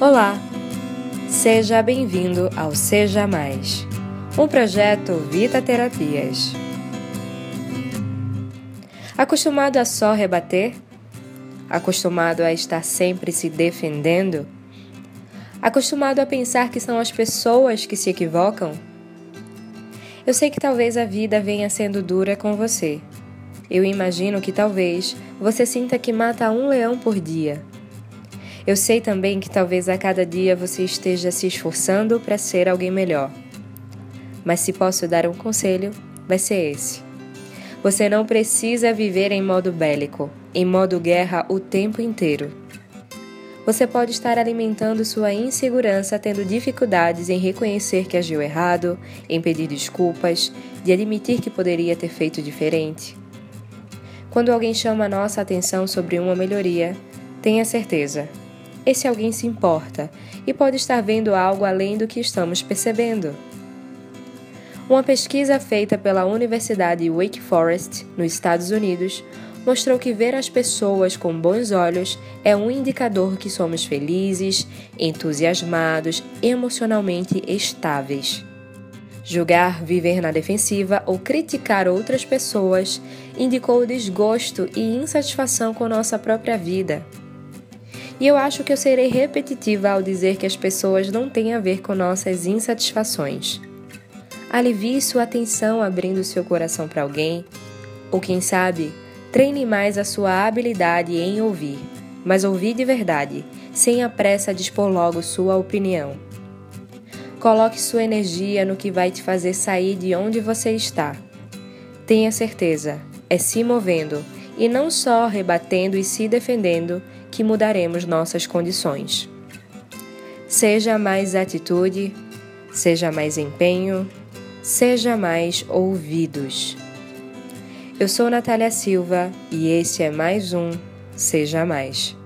Olá! Seja bem-vindo ao Seja Mais, um projeto Vita Terapias. Acostumado a só rebater? Acostumado a estar sempre se defendendo? Acostumado a pensar que são as pessoas que se equivocam? Eu sei que talvez a vida venha sendo dura com você. Eu imagino que talvez você sinta que mata um leão por dia eu sei também que talvez a cada dia você esteja se esforçando para ser alguém melhor. Mas se posso dar um conselho, vai ser esse. Você não precisa viver em modo bélico, em modo guerra o tempo inteiro. Você pode estar alimentando sua insegurança tendo dificuldades em reconhecer que agiu errado, em pedir desculpas, de admitir que poderia ter feito diferente. Quando alguém chama nossa atenção sobre uma melhoria, tenha certeza, esse alguém se importa e pode estar vendo algo além do que estamos percebendo. Uma pesquisa feita pela Universidade Wake Forest, nos Estados Unidos, mostrou que ver as pessoas com bons olhos é um indicador que somos felizes, entusiasmados, emocionalmente estáveis. Julgar, viver na defensiva ou criticar outras pessoas indicou desgosto e insatisfação com nossa própria vida. E eu acho que eu serei repetitiva ao dizer que as pessoas não têm a ver com nossas insatisfações. Alivie sua atenção abrindo seu coração para alguém, ou quem sabe, treine mais a sua habilidade em ouvir, mas ouvir de verdade, sem a pressa de expor logo sua opinião. Coloque sua energia no que vai te fazer sair de onde você está. Tenha certeza, é se movendo e não só rebatendo e se defendendo que mudaremos nossas condições. Seja mais atitude, seja mais empenho, seja mais ouvidos. Eu sou Natália Silva e esse é mais um Seja Mais.